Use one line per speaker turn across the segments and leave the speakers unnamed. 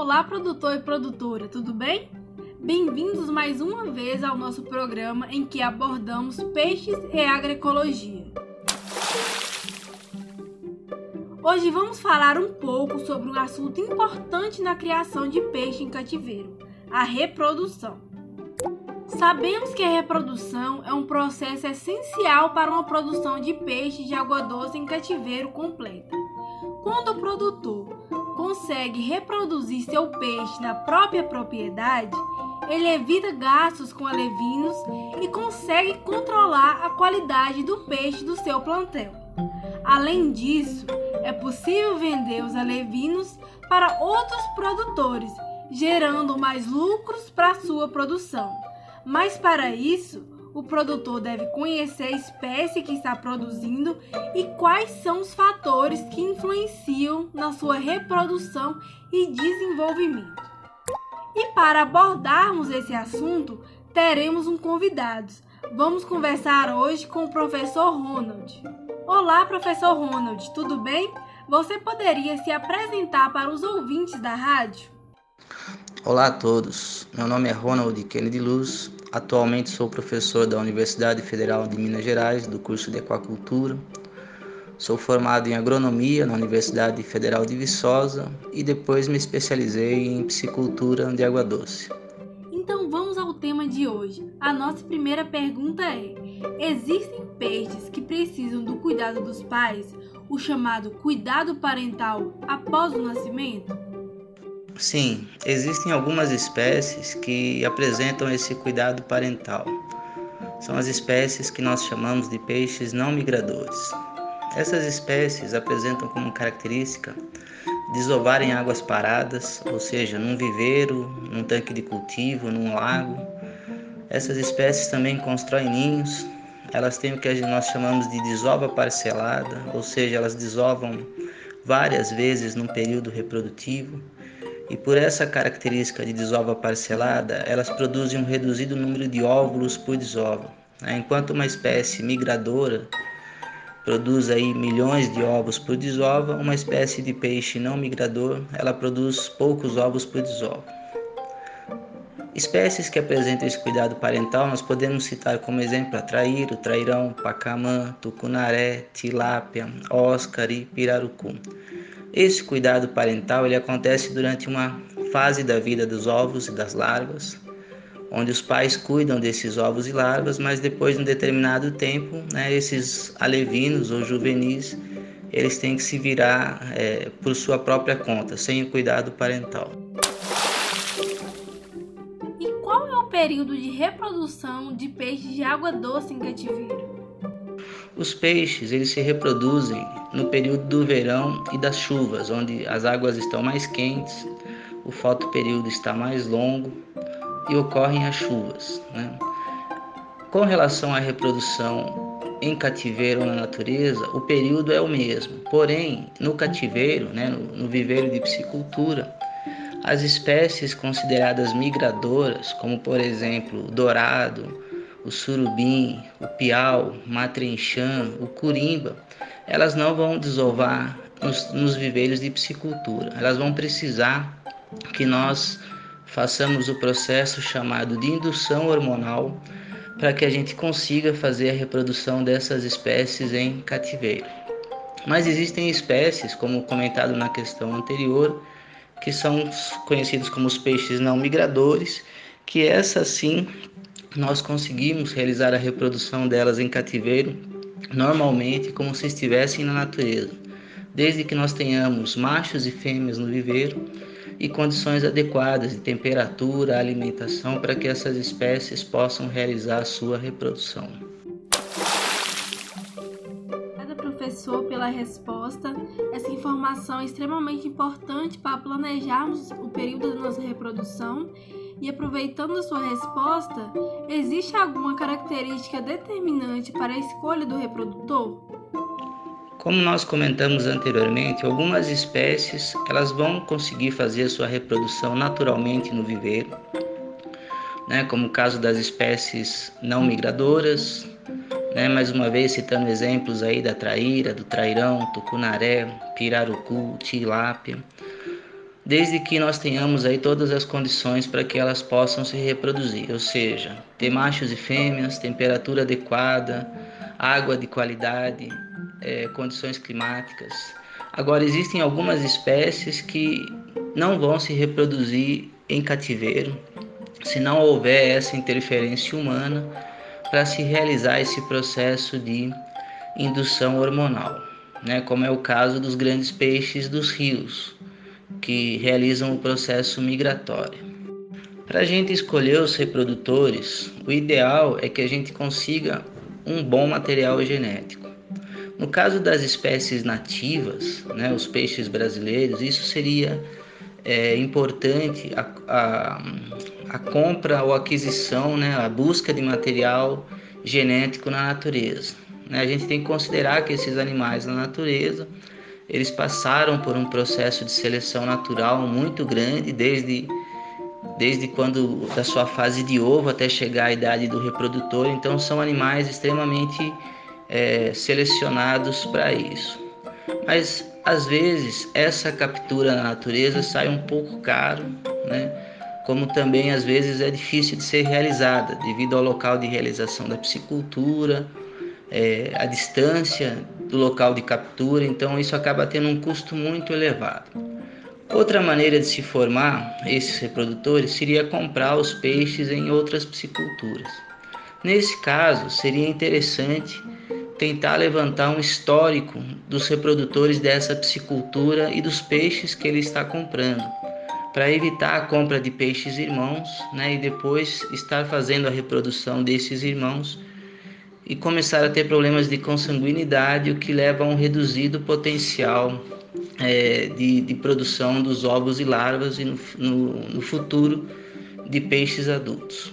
Olá, produtor e produtora, tudo bem? Bem-vindos mais uma vez ao nosso programa em que abordamos peixes e agroecologia. Hoje vamos falar um pouco sobre um assunto importante na criação de peixe em cativeiro: a reprodução. Sabemos que a reprodução é um processo essencial para uma produção de peixe de água doce em cativeiro completa. Quando o produtor consegue reproduzir seu peixe na própria propriedade, ele evita gastos com alevinos e consegue controlar a qualidade do peixe do seu plantel. Além disso, é possível vender os alevinos para outros produtores, gerando mais lucros para sua produção. Mas para isso, o produtor deve conhecer a espécie que está produzindo e quais são os fatores que influenciam na sua reprodução e desenvolvimento. E para abordarmos esse assunto, teremos um convidado. Vamos conversar hoje com o professor Ronald. Olá, professor Ronald, tudo bem? Você poderia se apresentar para os ouvintes da rádio?
Olá a todos, meu nome é Ronald Kennedy Luz, atualmente sou professor da Universidade Federal de Minas Gerais, do curso de Aquacultura. Sou formado em agronomia na Universidade Federal de Viçosa e depois me especializei em piscicultura de água doce.
Então vamos ao tema de hoje. A nossa primeira pergunta é: existem peixes que precisam do cuidado dos pais, o chamado cuidado parental após o nascimento?
Sim, existem algumas espécies que apresentam esse cuidado parental. São as espécies que nós chamamos de peixes não migradores. Essas espécies apresentam como característica desovar em águas paradas, ou seja, num viveiro, num tanque de cultivo, num lago. Essas espécies também constroem ninhos. Elas têm o que nós chamamos de desova parcelada, ou seja, elas desovam várias vezes num período reprodutivo e por essa característica de desova parcelada, elas produzem um reduzido número de óvulos por desova. Né? Enquanto uma espécie migradora produz aí milhões de ovos por desova, uma espécie de peixe não migrador, ela produz poucos ovos por desova. Espécies que apresentam esse cuidado parental, nós podemos citar como exemplo a traíra, trairão, pacamã, tucunaré, tilápia, óscar e pirarucu. Esse cuidado parental ele acontece durante uma fase da vida dos ovos e das larvas, onde os pais cuidam desses ovos e larvas, mas depois de um determinado tempo, né, esses alevinos ou juvenis eles têm que se virar é, por sua própria conta, sem o cuidado parental.
Período de reprodução de peixes de água doce em cativeiro?
Os peixes eles se reproduzem no período do verão e das chuvas, onde as águas estão mais quentes, o fotoperíodo está mais longo e ocorrem as chuvas. Né? Com relação à reprodução em cativeiro na natureza, o período é o mesmo. Porém, no cativeiro, né, no, no viveiro de piscicultura, as espécies consideradas migradoras, como por exemplo o dourado, o surubim, o piau, o matrenchan, o curimba, elas não vão desovar nos, nos viveiros de piscicultura. Elas vão precisar que nós façamos o processo chamado de indução hormonal para que a gente consiga fazer a reprodução dessas espécies em cativeiro. Mas existem espécies, como comentado na questão anterior, que são conhecidos como os peixes não migradores, que essas sim nós conseguimos realizar a reprodução delas em cativeiro normalmente como se estivessem na natureza, desde que nós tenhamos machos e fêmeas no viveiro e condições adequadas de temperatura, alimentação para que essas espécies possam realizar a sua reprodução.
Pela resposta. Essa informação é extremamente importante para planejarmos o período da nossa reprodução e aproveitando a sua resposta, existe alguma característica determinante para a escolha do reprodutor?
Como nós comentamos anteriormente, algumas espécies elas vão conseguir fazer sua reprodução naturalmente no viveiro, né? como o caso das espécies não migradoras, né? mais uma vez citando exemplos aí da traíra, do trairão, tucunaré, pirarucu, tilápia. desde que nós tenhamos aí todas as condições para que elas possam se reproduzir, ou seja, ter machos e fêmeas, temperatura adequada, água de qualidade, é, condições climáticas. Agora, existem algumas espécies que não vão se reproduzir em cativeiro se não houver essa interferência humana para se realizar esse processo de indução hormonal, né? como é o caso dos grandes peixes dos rios, que realizam o processo migratório. Para a gente escolher os reprodutores, o ideal é que a gente consiga um bom material genético. No caso das espécies nativas, né, os peixes brasileiros, isso seria é, importante a, a, a, compra ou aquisição, né, a busca de material genético na natureza. Né? A gente tem que considerar que esses animais na natureza eles passaram por um processo de seleção natural muito grande desde desde quando da sua fase de ovo até chegar à idade do reprodutor. Então são animais extremamente é, selecionados para isso. Mas às vezes essa captura na natureza sai um pouco caro, né? Como também às vezes é difícil de ser realizada devido ao local de realização da piscicultura, é, a distância do local de captura, então isso acaba tendo um custo muito elevado. Outra maneira de se formar esses reprodutores seria comprar os peixes em outras pisciculturas. Nesse caso, seria interessante tentar levantar um histórico dos reprodutores dessa piscicultura e dos peixes que ele está comprando, para evitar a compra de peixes irmãos né, e depois estar fazendo a reprodução desses irmãos e começar a ter problemas de consanguinidade, o que leva a um reduzido potencial é, de, de, produção dos ovos e larvas e no, no, no futuro de peixes adultos.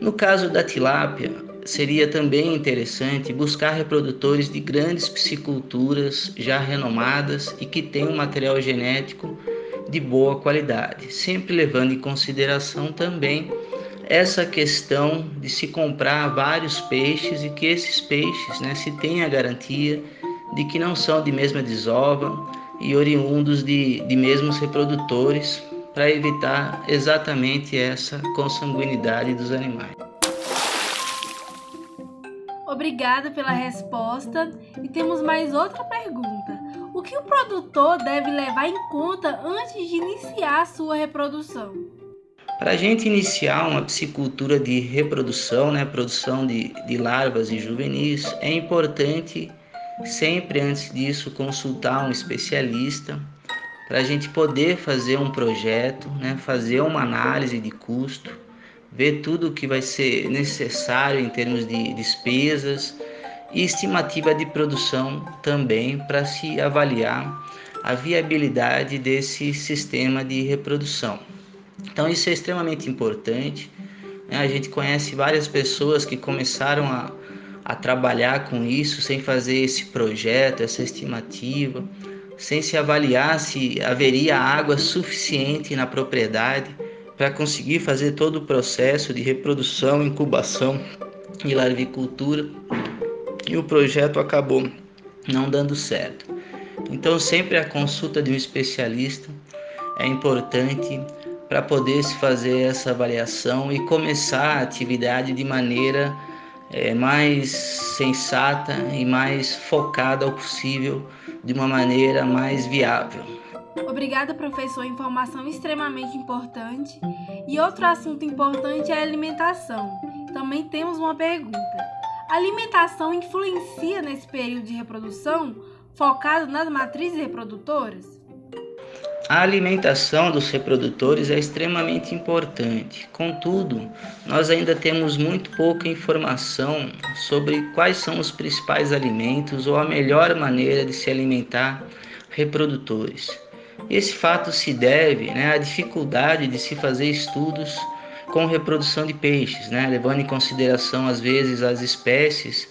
No caso da tilápia, seria também interessante buscar reprodutores de grandes pisciculturas já renomadas e que tenham material genético de boa qualidade, sempre levando em consideração também essa questão de se comprar vários peixes e que esses peixes né, se tenha a garantia de que não são de mesma desova e oriundos de, de mesmos reprodutores para evitar exatamente essa consanguinidade dos animais.
Obrigada pela resposta e temos mais outra pergunta. O que o produtor deve levar em conta antes de iniciar a sua reprodução?
Para a gente iniciar uma piscicultura de reprodução, né, produção de, de larvas e juvenis, é importante sempre antes disso consultar um especialista para a gente poder fazer um projeto, né, fazer uma análise de custo ver tudo o que vai ser necessário em termos de despesas e estimativa de produção também para se avaliar a viabilidade desse sistema de reprodução. Então isso é extremamente importante. Né? A gente conhece várias pessoas que começaram a, a trabalhar com isso sem fazer esse projeto, essa estimativa, sem se avaliar se haveria água suficiente na propriedade para conseguir fazer todo o processo de reprodução, incubação e larvicultura e o projeto acabou não dando certo. Então, sempre a consulta de um especialista é importante para poder se fazer essa avaliação e começar a atividade de maneira é, mais sensata e mais focada ao possível, de uma maneira mais viável.
Obrigada, professor. Informação extremamente importante. E outro assunto importante é a alimentação. Também temos uma pergunta. A alimentação influencia nesse período de reprodução focado nas matrizes reprodutoras?
A alimentação dos reprodutores é extremamente importante. Contudo, nós ainda temos muito pouca informação sobre quais são os principais alimentos ou a melhor maneira de se alimentar reprodutores. Esse fato se deve né, à dificuldade de se fazer estudos com reprodução de peixes, né, levando em consideração às vezes as espécies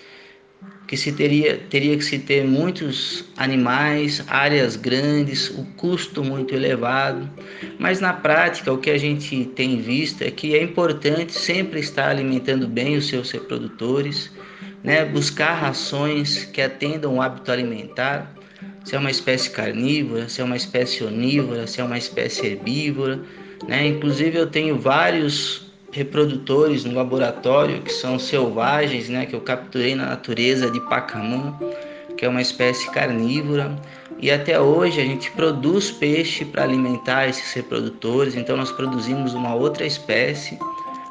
que se teria, teria que se ter muitos animais, áreas grandes, o custo muito elevado. Mas na prática, o que a gente tem visto é que é importante sempre estar alimentando bem os seus reprodutores, né? buscar rações que atendam o hábito alimentar, se é uma espécie carnívora, se é uma espécie onívora, se é uma espécie herbívora. Né? Inclusive eu tenho vários reprodutores no laboratório que são selvagens, né? que eu capturei na natureza de Pacamã, que é uma espécie carnívora. E até hoje a gente produz peixe para alimentar esses reprodutores, então nós produzimos uma outra espécie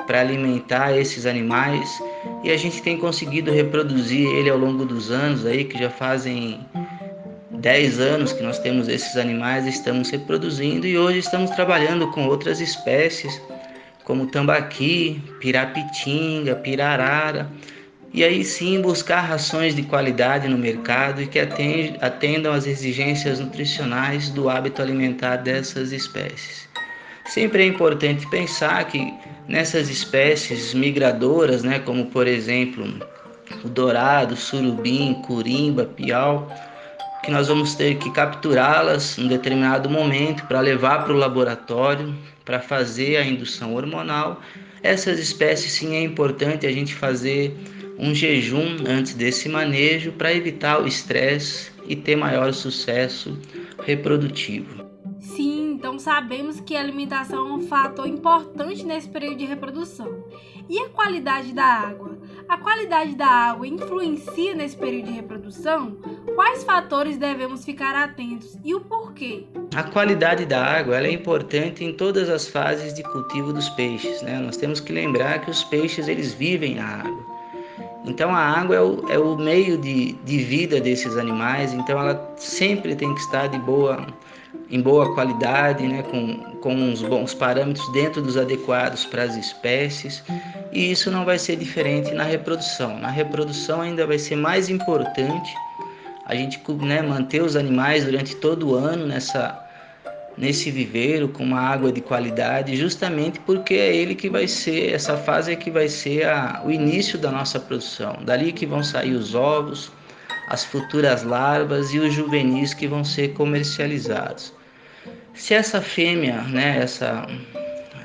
para alimentar esses animais e a gente tem conseguido reproduzir ele ao longo dos anos aí que já fazem 10 anos que nós temos esses animais, estamos reproduzindo e hoje estamos trabalhando com outras espécies como tambaqui, pirapitinga, pirarara e aí sim buscar rações de qualidade no mercado e que atendam às exigências nutricionais do hábito alimentar dessas espécies. Sempre é importante pensar que nessas espécies migradoras, né, como por exemplo o dourado, surubim, curimba, piau, que nós vamos ter que capturá-las em determinado momento para levar para o laboratório para fazer a indução hormonal. Essas espécies sim é importante a gente fazer um jejum antes desse manejo para evitar o estresse e ter maior sucesso reprodutivo.
Sim, então sabemos que a alimentação é um fator importante nesse período de reprodução. E a qualidade da água? A qualidade da água influencia nesse período de reprodução? Quais fatores devemos ficar atentos e o porquê?
A qualidade da água é importante em todas as fases de cultivo dos peixes. Né? Nós temos que lembrar que os peixes eles vivem na água. Então a água é o, é o meio de, de vida desses animais, então ela sempre tem que estar de boa, em boa qualidade, né, com, com uns bons parâmetros dentro dos adequados para as espécies, e isso não vai ser diferente na reprodução. Na reprodução ainda vai ser mais importante a gente né, manter os animais durante todo o ano nessa nesse viveiro com uma água de qualidade, justamente porque é ele que vai ser, essa fase é que vai ser a, o início da nossa produção. Dali que vão sair os ovos, as futuras larvas e os juvenis que vão ser comercializados. Se essa fêmea, né, essa,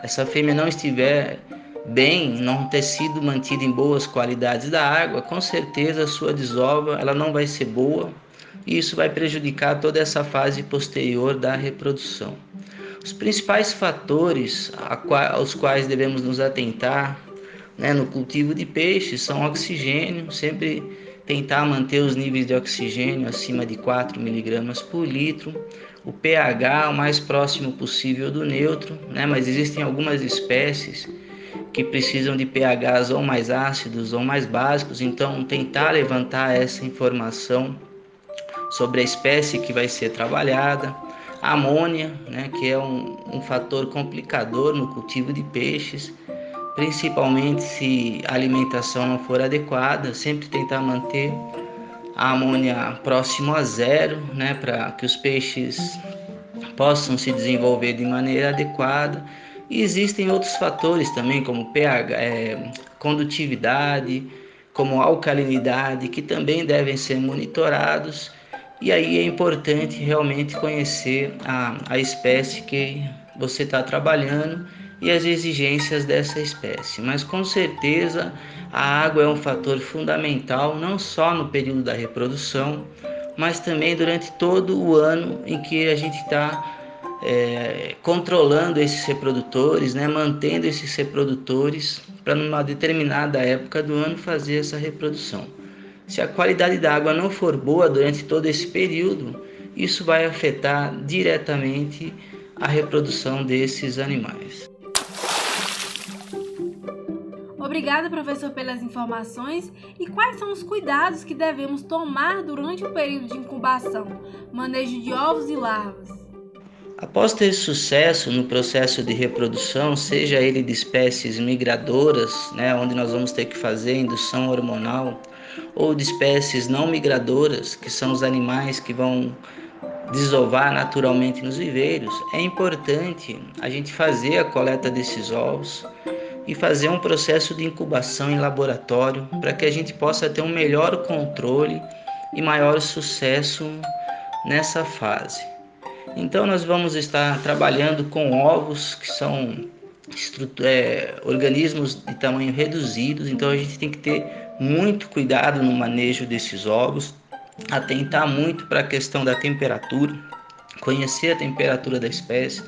essa fêmea não estiver bem, não ter sido mantida em boas qualidades da água, com certeza a sua desova ela não vai ser boa, e isso vai prejudicar toda essa fase posterior da reprodução. Os principais fatores aos quais devemos nos atentar né, no cultivo de peixes são oxigênio, sempre tentar manter os níveis de oxigênio acima de 4 mg por litro, o pH o mais próximo possível do neutro, né, mas existem algumas espécies que precisam de pHs ou mais ácidos ou mais básicos, então tentar levantar essa informação sobre a espécie que vai ser trabalhada, a amônia, né, que é um, um fator complicador no cultivo de peixes, principalmente se a alimentação não for adequada, sempre tentar manter a amônia próximo a zero, né, para que os peixes possam se desenvolver de maneira adequada. E existem outros fatores também, como pH, é, condutividade, como alcalinidade, que também devem ser monitorados e aí é importante realmente conhecer a, a espécie que você está trabalhando e as exigências dessa espécie. Mas com certeza a água é um fator fundamental não só no período da reprodução, mas também durante todo o ano em que a gente está é, controlando esses reprodutores, né, mantendo esses reprodutores para numa determinada época do ano fazer essa reprodução. Se a qualidade da água não for boa durante todo esse período, isso vai afetar diretamente a reprodução desses animais.
Obrigada, professor, pelas informações. E quais são os cuidados que devemos tomar durante o período de incubação, manejo de ovos e larvas?
Após ter sucesso no processo de reprodução, seja ele de espécies migradoras, né, onde nós vamos ter que fazer indução hormonal, ou de espécies não migradoras, que são os animais que vão desovar naturalmente nos viveiros, é importante a gente fazer a coleta desses ovos e fazer um processo de incubação em laboratório para que a gente possa ter um melhor controle e maior sucesso nessa fase. Então nós vamos estar trabalhando com ovos que são é, organismos de tamanho reduzidos, então a gente tem que ter muito cuidado no manejo desses ovos. atentar muito para a questão da temperatura, conhecer a temperatura da espécie,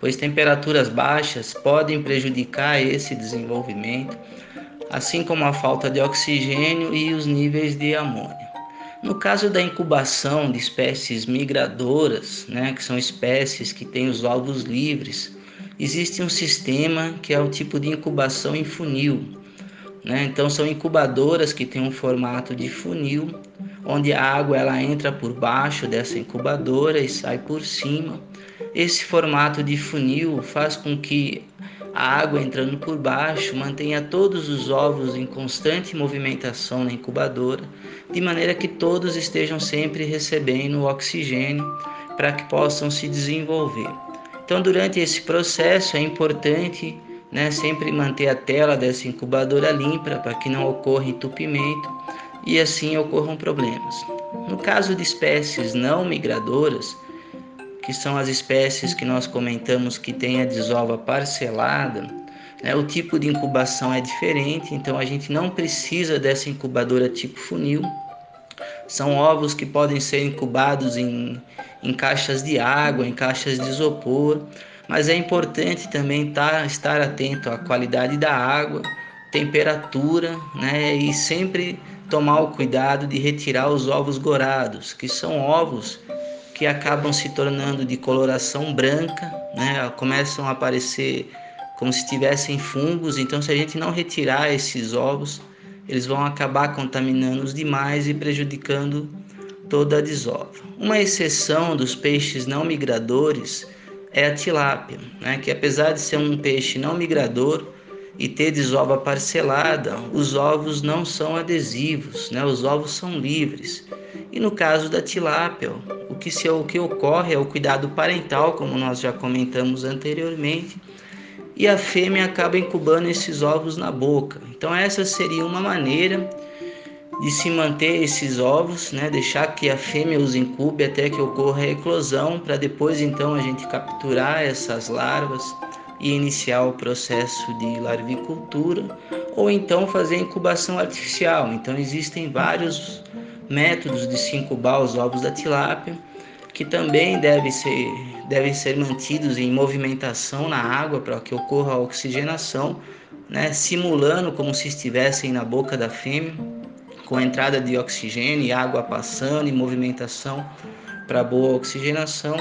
pois temperaturas baixas podem prejudicar esse desenvolvimento, assim como a falta de oxigênio e os níveis de amônia. No caso da incubação de espécies migradoras, né, que são espécies que têm os ovos livres, existe um sistema que é o tipo de incubação em funil. Né? Então são incubadoras que têm um formato de funil, onde a água ela entra por baixo dessa incubadora e sai por cima. Esse formato de funil faz com que a água entrando por baixo mantenha todos os ovos em constante movimentação na incubadora, de maneira que todos estejam sempre recebendo oxigênio para que possam se desenvolver. Então, durante esse processo é importante né, sempre manter a tela dessa incubadora limpa para que não ocorra entupimento e assim ocorram problemas. No caso de espécies não migradoras, que são as espécies que nós comentamos que têm a desova parcelada, né, o tipo de incubação é diferente, então a gente não precisa dessa incubadora tipo funil. São ovos que podem ser incubados em, em caixas de água, em caixas de isopor, mas é importante também tá, estar atento à qualidade da água, temperatura, né, e sempre tomar o cuidado de retirar os ovos gorados, que são ovos que acabam se tornando de coloração branca, né? começam a aparecer como se tivessem fungos. Então, se a gente não retirar esses ovos, eles vão acabar contaminando os demais e prejudicando toda a desova. Uma exceção dos peixes não migradores é a tilápia, né? que apesar de ser um peixe não migrador e ter desova parcelada, os ovos não são adesivos, né? os ovos são livres. E no caso da tilápia, o que, se, o que ocorre é o cuidado parental, como nós já comentamos anteriormente, e a fêmea acaba incubando esses ovos na boca. Então essa seria uma maneira de se manter esses ovos, né? deixar que a fêmea os incube até que ocorra a eclosão, para depois então a gente capturar essas larvas e iniciar o processo de larvicultura, ou então fazer incubação artificial. Então existem vários métodos de se incubar os ovos da tilápia, que também devem ser, devem ser mantidos em movimentação na água para que ocorra a oxigenação, né, simulando como se estivessem na boca da fêmea, com entrada de oxigênio e água passando e movimentação para boa oxigenação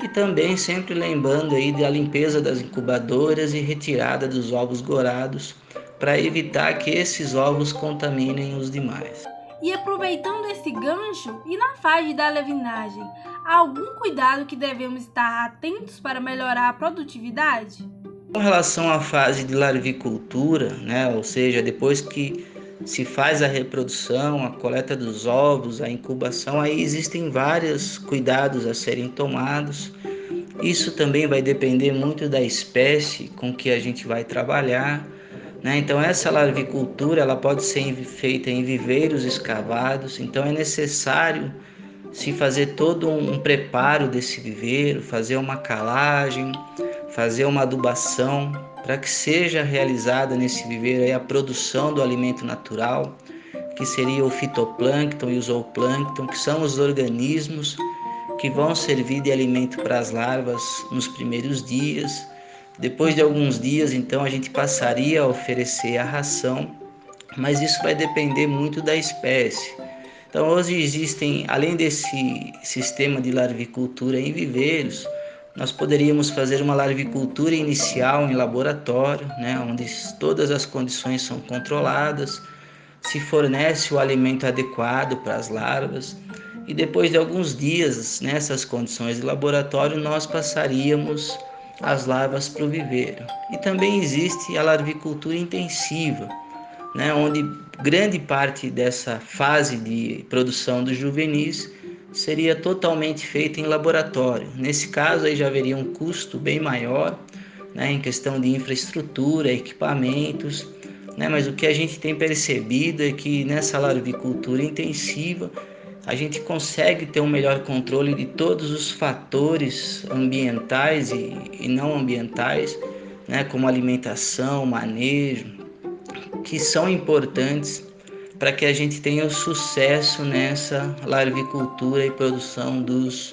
e também sempre lembrando aí da limpeza das incubadoras e retirada dos ovos gorados para evitar que esses ovos contaminem os demais.
E aproveitando esse gancho, e na fase da levinagem, há algum cuidado que devemos estar atentos para melhorar a produtividade?
Com relação à fase de larvicultura, né, ou seja, depois que se faz a reprodução, a coleta dos ovos, a incubação, aí existem vários cuidados a serem tomados. Isso também vai depender muito da espécie com que a gente vai trabalhar né? Então essa larvicultura ela pode ser feita em viveiros escavados, então é necessário se fazer todo um preparo desse viveiro, fazer uma calagem, fazer uma adubação para que seja realizada nesse viveiro a produção do alimento natural, que seria o fitoplâncton e o zooplâncton, que são os organismos que vão servir de alimento para as larvas nos primeiros dias depois de alguns dias, então, a gente passaria a oferecer a ração, mas isso vai depender muito da espécie. Então, hoje existem, além desse sistema de larvicultura em viveiros, nós poderíamos fazer uma larvicultura inicial em laboratório, né, onde todas as condições são controladas, se fornece o alimento adequado para as larvas, e depois de alguns dias nessas condições de laboratório, nós passaríamos as larvas para o viveiro. E também existe a larvicultura intensiva, né, onde grande parte dessa fase de produção dos juvenis seria totalmente feita em laboratório. Nesse caso, aí já haveria um custo bem maior né, em questão de infraestrutura, equipamentos, né, mas o que a gente tem percebido é que nessa larvicultura intensiva a gente consegue ter um melhor controle de todos os fatores ambientais e, e não ambientais, né, como alimentação, manejo, que são importantes para que a gente tenha o sucesso nessa larvicultura e produção dos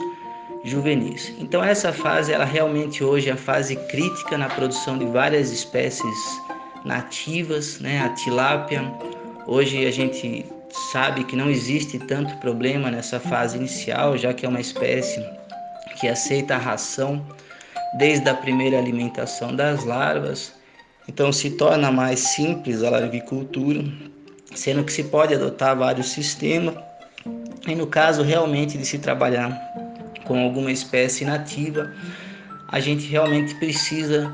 juvenis. Então essa fase, ela realmente hoje é a fase crítica na produção de várias espécies nativas, né? A tilápia, hoje a gente sabe que não existe tanto problema nessa fase inicial, já que é uma espécie que aceita a ração desde a primeira alimentação das larvas. Então se torna mais simples a larvicultura, sendo que se pode adotar vários sistemas. E no caso realmente de se trabalhar com alguma espécie nativa, a gente realmente precisa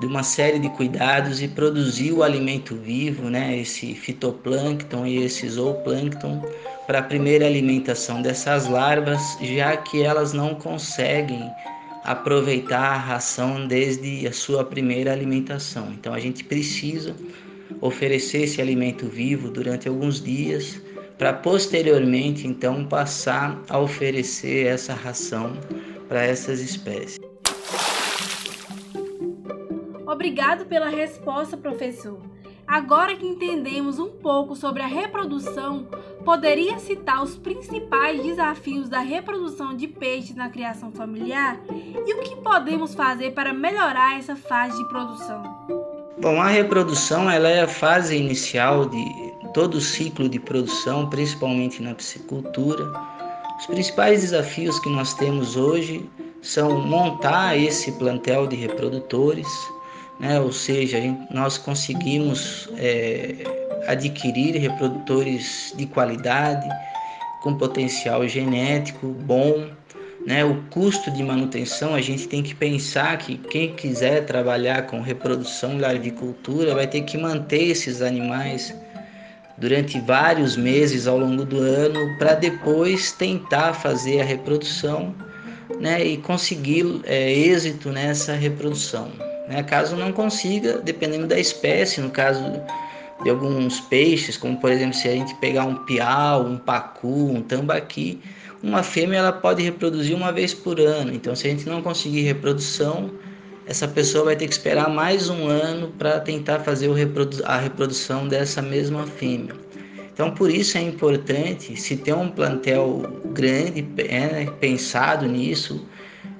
de uma série de cuidados e produzir o alimento vivo, né, esse fitoplâncton e esse zooplâncton, para a primeira alimentação dessas larvas, já que elas não conseguem aproveitar a ração desde a sua primeira alimentação. Então a gente precisa oferecer esse alimento vivo durante alguns dias para posteriormente então passar a oferecer essa ração para essas espécies.
Obrigado pela resposta, professor. Agora que entendemos um pouco sobre a reprodução, poderia citar os principais desafios da reprodução de peixes na criação familiar e o que podemos fazer para melhorar essa fase de produção?
Bom, a reprodução ela é a fase inicial de todo o ciclo de produção, principalmente na piscicultura. Os principais desafios que nós temos hoje são montar esse plantel de reprodutores, né? ou seja, nós conseguimos é, adquirir reprodutores de qualidade, com potencial genético bom. Né, o custo de manutenção, a gente tem que pensar que quem quiser trabalhar com reprodução e larvicultura vai ter que manter esses animais durante vários meses ao longo do ano para depois tentar fazer a reprodução né, e conseguir é, êxito nessa reprodução. Né? Caso não consiga, dependendo da espécie, no caso de alguns peixes, como por exemplo se a gente pegar um piau, um pacu, um tambaqui, uma fêmea ela pode reproduzir uma vez por ano. Então, se a gente não conseguir reprodução, essa pessoa vai ter que esperar mais um ano para tentar fazer a reprodução dessa mesma fêmea. Então, por isso é importante se ter um plantel grande, é, pensado nisso,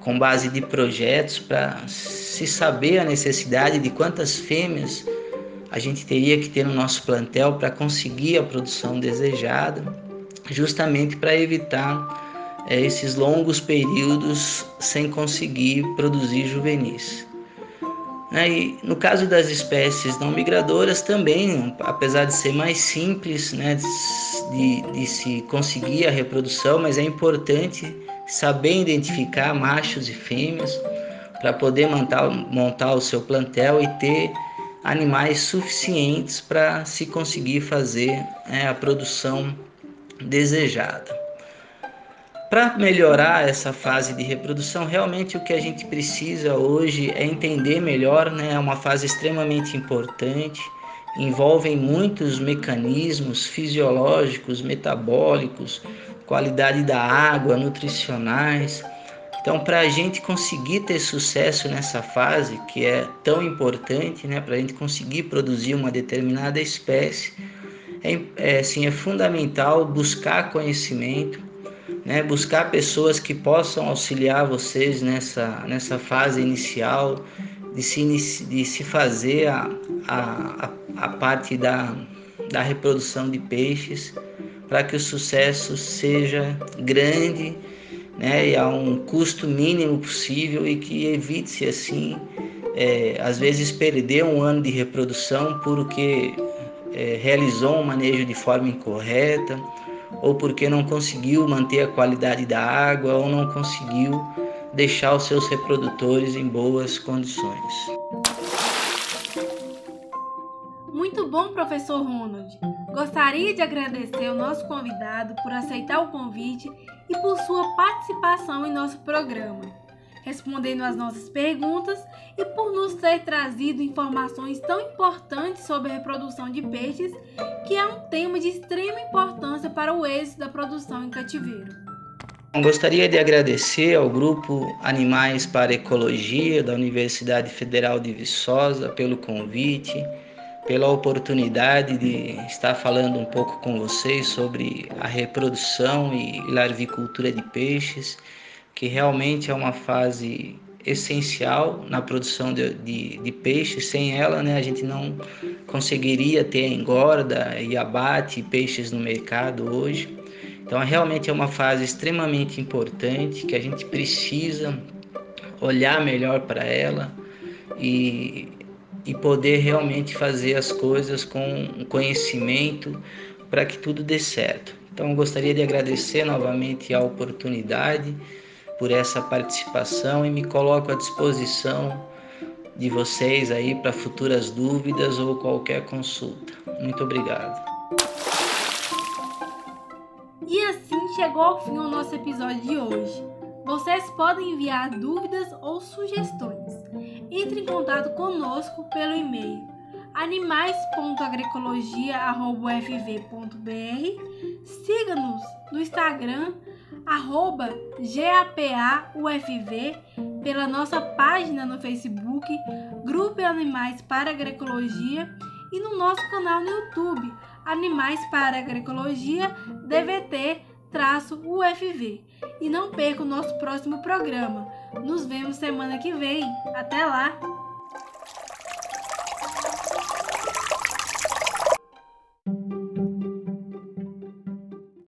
com base de projetos para se saber a necessidade de quantas fêmeas a gente teria que ter no nosso plantel para conseguir a produção desejada, justamente para evitar é, esses longos períodos sem conseguir produzir juvenis. Né, e no caso das espécies não migradoras também, apesar de ser mais simples né, de, de se conseguir a reprodução, mas é importante saber identificar machos e fêmeas para poder montar, montar o seu plantel e ter animais suficientes para se conseguir fazer né, a produção desejada. Para melhorar essa fase de reprodução, realmente o que a gente precisa hoje é entender melhor, né? É uma fase extremamente importante, envolvem muitos mecanismos fisiológicos, metabólicos, qualidade da água, nutricionais. Então, para a gente conseguir ter sucesso nessa fase, que é tão importante, né, para a gente conseguir produzir uma determinada espécie, é, é, assim, é fundamental buscar conhecimento, né, buscar pessoas que possam auxiliar vocês nessa, nessa fase inicial, de se, de se fazer a, a, a parte da, da reprodução de peixes para que o sucesso seja grande né, e a um custo mínimo possível e que evite-se assim, é, às vezes perder um ano de reprodução porque é, realizou um manejo de forma incorreta ou porque não conseguiu manter a qualidade da água ou não conseguiu deixar os seus reprodutores em boas condições.
Muito bom, professor Ronald. Gostaria de agradecer ao nosso convidado por aceitar o convite e por sua participação em nosso programa, respondendo às nossas perguntas e por nos ter trazido informações tão importantes sobre a reprodução de peixes, que é um tema de extrema importância para o êxito da produção em cativeiro.
Gostaria de agradecer ao grupo Animais para Ecologia da Universidade Federal de Viçosa pelo convite pela oportunidade de estar falando um pouco com vocês sobre a reprodução e larvicultura de peixes, que realmente é uma fase essencial na produção de, de, de peixes. Sem ela, né, a gente não conseguiria ter engorda e abate peixes no mercado hoje. Então, realmente é uma fase extremamente importante que a gente precisa olhar melhor para ela e e poder realmente fazer as coisas com conhecimento para que tudo dê certo. Então, gostaria de agradecer novamente a oportunidade por essa participação e me coloco à disposição de vocês aí para futuras dúvidas ou qualquer consulta. Muito obrigado.
E assim chegou ao fim o nosso episódio de hoje. Vocês podem enviar dúvidas ou sugestões entre em contato conosco pelo e-mail animais.agroecologia.fv.br Siga-nos no Instagram arroba GAPAUFV pela nossa página no Facebook Grupo Animais para Agroecologia e no nosso canal no YouTube Animais para Agroecologia DVT UFV. E não perca o nosso próximo programa. Nos vemos semana que vem. Até lá!